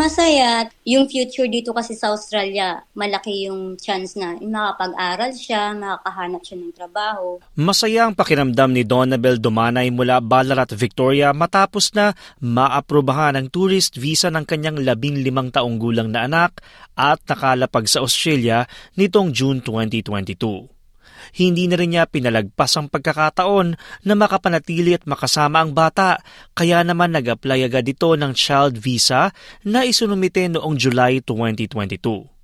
Masaya. Yung future dito kasi sa Australia, malaki yung chance na makapag-aral siya, makakahanap siya ng trabaho. Masaya ang pakiramdam ni Donabel Dumanay mula Ballarat, Victoria matapos na maaprubahan ang tourist visa ng kanyang labing limang taong gulang na anak at nakalapag sa Australia nitong June 2022 hindi na rin niya pinalagpas ang pagkakataon na makapanatili at makasama ang bata, kaya naman nag-apply agad ito ng child visa na isunumite noong July 2022.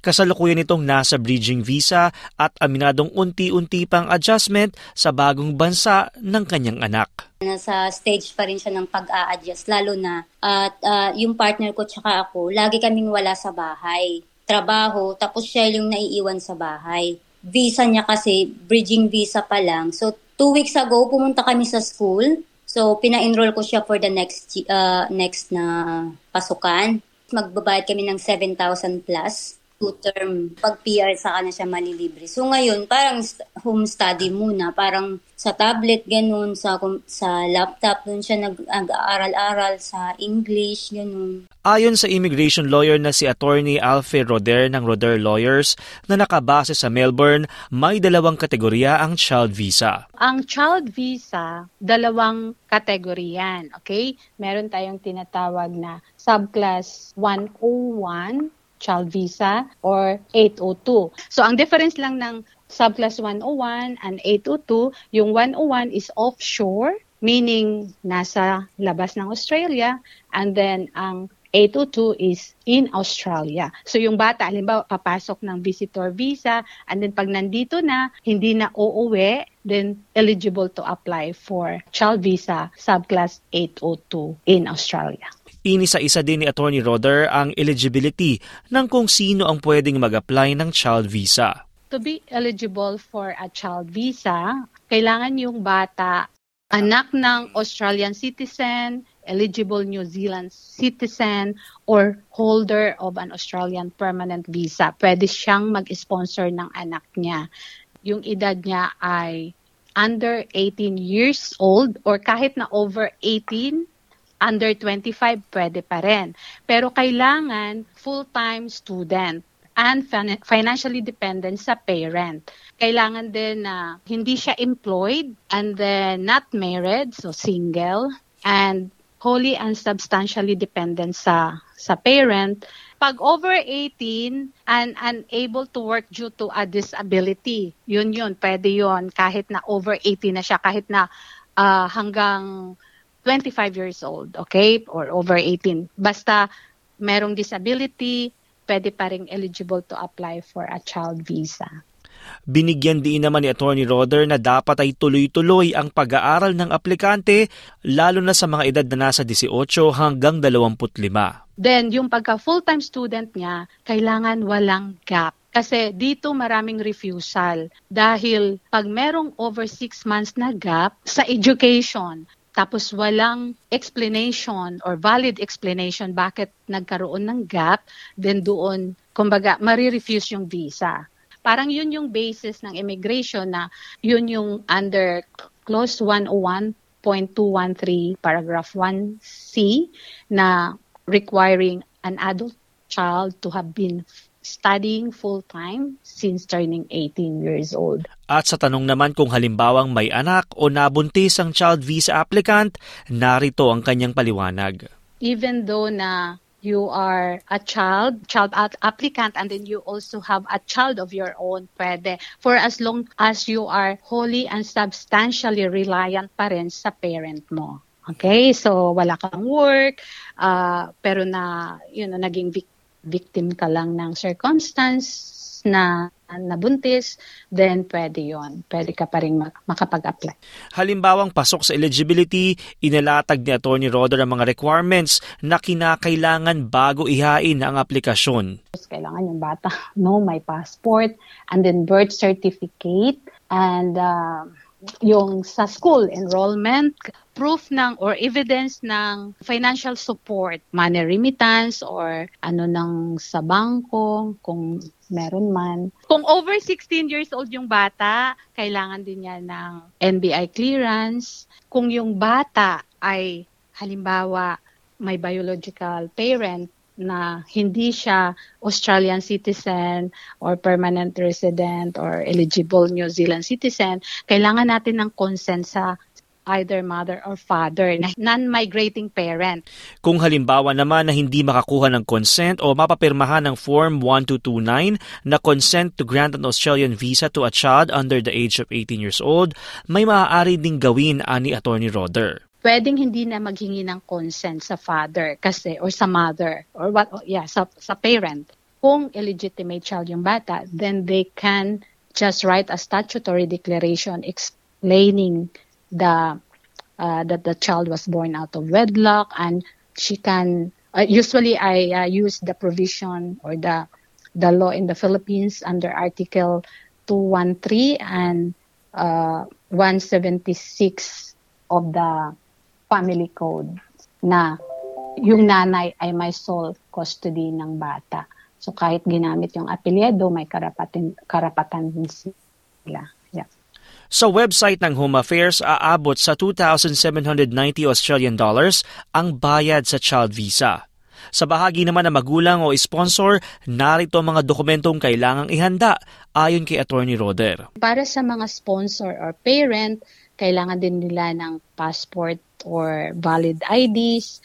Kasalukuyan itong nasa bridging visa at aminadong unti-unti pang adjustment sa bagong bansa ng kanyang anak. Nasa stage pa rin siya ng pag-a-adjust, lalo na at uh, yung partner ko tsaka ako, lagi kaming wala sa bahay. Trabaho, tapos siya yung naiiwan sa bahay visa niya kasi, bridging visa pa lang. So, two weeks ago, pumunta kami sa school. So, pina-enroll ko siya for the next uh, next na pasukan. Magbabayad kami ng 7,000 plus two-term. Pag PR, saka na siya malilibre. So ngayon, parang home study muna. Parang sa tablet, ganun. Sa, sa laptop, dun siya nag-aaral-aral sa English, ganun. Ayon sa immigration lawyer na si Attorney Alfie Roder ng Roder Lawyers na nakabase sa Melbourne, may dalawang kategorya ang child visa. Ang child visa, dalawang kategorya Okay? Meron tayong tinatawag na subclass 101 child visa or 802. So ang difference lang ng subclass 101 and 802, yung 101 is offshore, meaning nasa labas ng Australia, and then ang 802 is in Australia. So yung bata, halimbawa, papasok ng visitor visa, and then pag nandito na, hindi na uuwi, then eligible to apply for child visa subclass 802 in Australia. Inisa-isa din ni Attorney Roder ang eligibility ng kung sino ang pwedeng mag-apply ng child visa. To be eligible for a child visa, kailangan yung bata anak ng Australian citizen, eligible New Zealand citizen, or holder of an Australian permanent visa. Pwede siyang mag-sponsor ng anak niya. Yung edad niya ay under 18 years old or kahit na over 18 under 25 pwede pa rin. Pero kailangan full-time student and financially dependent sa parent. Kailangan din na hindi siya employed and then not married, so single, and wholly and substantially dependent sa sa parent. Pag over 18 and unable to work due to a disability, yun yun, pwede yun kahit na over 18 na siya, kahit na uh, hanggang 25 years old, okay? Or over 18. Basta merong disability, pwede pa rin eligible to apply for a child visa. Binigyan din naman ni Attorney Roder na dapat ay tuloy-tuloy ang pag-aaral ng aplikante lalo na sa mga edad na nasa 18 hanggang 25. Then yung pagka full-time student niya, kailangan walang gap. Kasi dito maraming refusal dahil pag merong over 6 months na gap sa education, tapos walang explanation or valid explanation bakit nagkaroon ng gap, then doon, kumbaga, marirefuse yung visa. Parang yun yung basis ng immigration na yun yung under Clause 101.213 paragraph 1C na requiring an adult child to have been studying full-time since turning 18 years old. At sa tanong naman kung halimbawang may anak o nabuntis ang child visa applicant, narito ang kanyang paliwanag. Even though na you are a child, child applicant, and then you also have a child of your own, pwede. For as long as you are wholly and substantially reliant pa rin sa parent mo. Okay? So, wala kang work, uh, pero na, you know, naging victim victim ka lang ng circumstance na nabuntis, then pwede yon Pwede ka pa rin makapag-apply. Halimbawang pasok sa eligibility, inalatag ni Atty. Roder ang mga requirements na kinakailangan bago ihain ang aplikasyon. Kailangan yung bata, no, may passport, and then birth certificate, and uh, yung sa school enrollment, proof ng or evidence ng financial support, money remittance or ano nang sa bangko kung meron man. Kung over 16 years old yung bata, kailangan din niya ng NBI clearance. Kung yung bata ay halimbawa may biological parent na hindi siya Australian citizen or permanent resident or eligible New Zealand citizen, kailangan natin ng consent sa either mother or father non-migrating parent. Kung halimbawa naman na hindi makakuha ng consent o mapapirmahan ng Form 1229 na consent to grant an Australian visa to a child under the age of 18 years old, may maaari ding gawin ani Attorney Roder pwedeng hindi na maghingi ng consent sa father kasi or sa mother or what yeah sa sa parent. Kung illegitimate child yung bata then they can just write a statutory declaration explaining the uh, that the child was born out of wedlock and she can uh, usually I uh, use the provision or the the law in the Philippines under article 213 and uh, 176 of the family code na yung nanay ay may sole custody ng bata. So kahit ginamit yung apelyido, may karapatan, karapatan din sila. Yeah. Sa website ng Home Affairs, aabot sa 2,790 Australian dollars ang bayad sa child visa. Sa bahagi naman ng magulang o sponsor, narito ang mga dokumentong kailangang ihanda ayon kay Attorney Roder. Para sa mga sponsor or parent, kailangan din nila ng passport or valid IDs,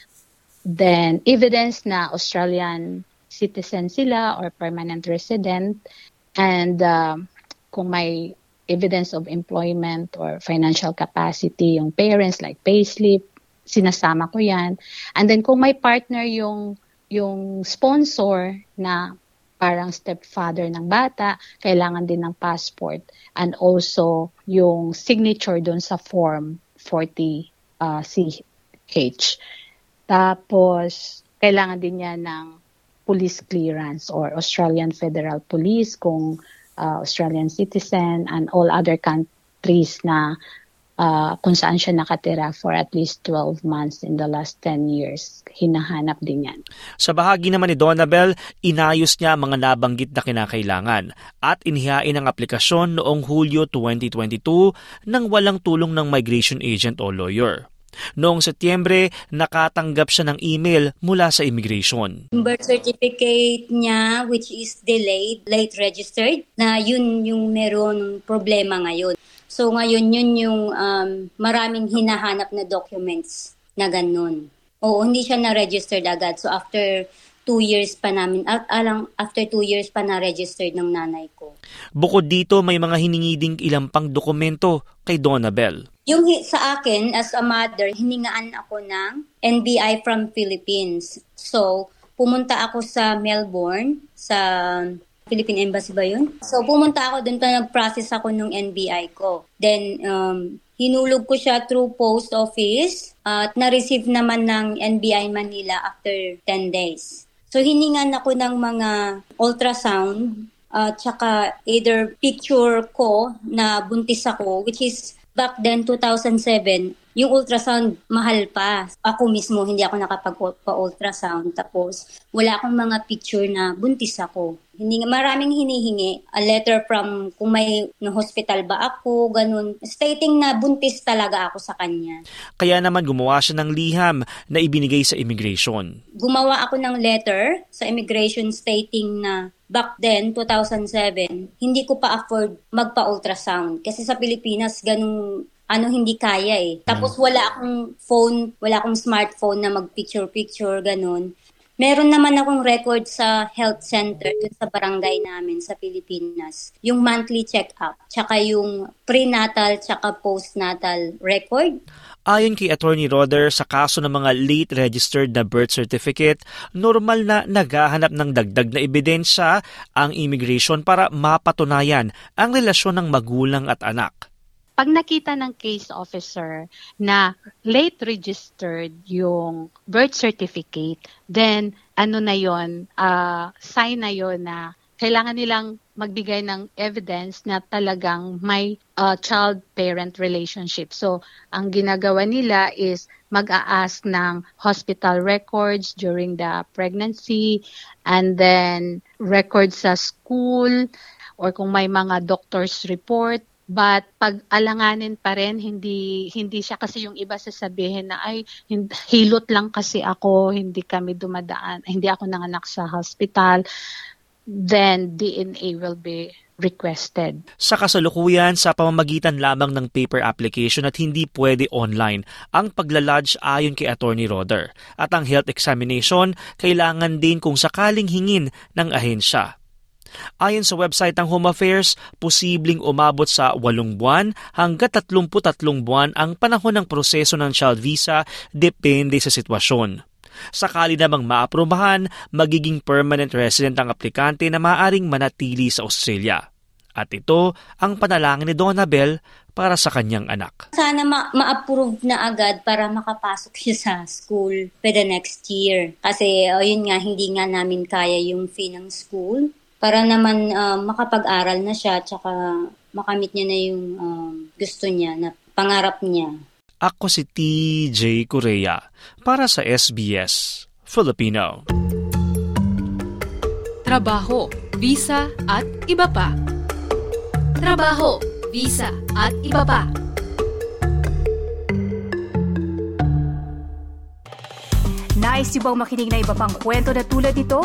then evidence na Australian citizen sila or permanent resident, and uh, kung may evidence of employment or financial capacity yung parents like payslip, sinasama ko yan. And then kung may partner yung yung sponsor na parang stepfather ng bata, kailangan din ng passport and also yung signature doon sa form 40 uh, CH. Tapos, kailangan din niya ng police clearance or Australian Federal Police kung uh, Australian citizen and all other countries na uh, kung saan siya nakatira for at least 12 months in the last 10 years. Hinahanap din yan. Sa bahagi naman ni Donabel, inayos niya mga nabanggit na kinakailangan at inihain ang aplikasyon noong Hulyo 2022 nang walang tulong ng migration agent o lawyer. Noong Setyembre, nakatanggap siya ng email mula sa immigration. Birth certificate niya, which is delayed, late registered, na yun yung meron problema ngayon. So ngayon yun yung um, maraming hinahanap na documents na ganun. Oo, hindi siya na-registered agad. So after two years pa namin, at alang after two years pa na-registered ng nanay ko. Bukod dito, may mga hiningi ding ilang pang dokumento kay Donabel. Yung sa akin, as a mother, hiningaan ako ng NBI from Philippines. So, pumunta ako sa Melbourne, sa Philippine Embassy ba yun? So, pumunta ako doon nag-process ako ng NBI ko. Then, um, hinulog ko siya through post office at na-receive naman ng NBI Manila after 10 days. So, hiningan ako ng mga ultrasound at uh, saka either picture ko na buntis ako, which is back then, 2007, yung ultrasound, mahal pa. Ako mismo, hindi ako nakapag-ultrasound. Tapos, wala akong mga picture na buntis ako. Hindi, maraming hinihingi. A letter from kung may no hospital ba ako, ganun. Stating na buntis talaga ako sa kanya. Kaya naman gumawa siya ng liham na ibinigay sa immigration. Gumawa ako ng letter sa immigration stating na back then, 2007, hindi ko pa afford magpa-ultrasound. Kasi sa Pilipinas, ganun ano hindi kaya eh. Tapos mm. wala akong phone, wala akong smartphone na mag-picture-picture, ganun. Meron naman akong record sa health center dun sa barangay namin sa Pilipinas. Yung monthly check-up, tsaka yung prenatal, tsaka postnatal record. Ayon kay Attorney Roder, sa kaso ng mga late registered na birth certificate, normal na naghahanap ng dagdag na ebidensya ang immigration para mapatunayan ang relasyon ng magulang at anak pag nakita ng case officer na late registered yung birth certificate, then ano na yon, uh, sign na yon na kailangan nilang magbigay ng evidence na talagang may uh, child-parent relationship. So, ang ginagawa nila is mag-a-ask ng hospital records during the pregnancy and then records sa school or kung may mga doctor's report But pag alanganin pa rin, hindi hindi siya kasi yung iba sasabihin na ay hilot lang kasi ako, hindi kami dumadaan, hindi ako nanganak sa hospital, then DNA will be requested. Sa kasalukuyan, sa pamamagitan lamang ng paper application at hindi pwede online ang paglalodge ayon kay Attorney Roder. At ang health examination, kailangan din kung sakaling hingin ng ahensya. Ayon sa website ng Home Affairs, posibleng umabot sa 8 buwan hanggang 33 buwan ang panahon ng proseso ng child visa depende sa sitwasyon. Sakali namang maaprubahan, magiging permanent resident ang aplikante na maaaring manatili sa Australia. At ito ang panalangin ni Donabel para sa kanyang anak. Sana ma- approve na agad para makapasok siya sa school for the next year. Kasi oh, yun nga, hindi nga namin kaya yung fee ng school para naman uh, makapag-aral na siya tsaka makamit niya na yung uh, gusto niya na pangarap niya. Ako si TJ Korea para sa SBS Filipino. Trabaho, visa at iba pa. Trabaho, visa at iba pa. Nice yung bang makinig na iba pang kwento na tulad ito?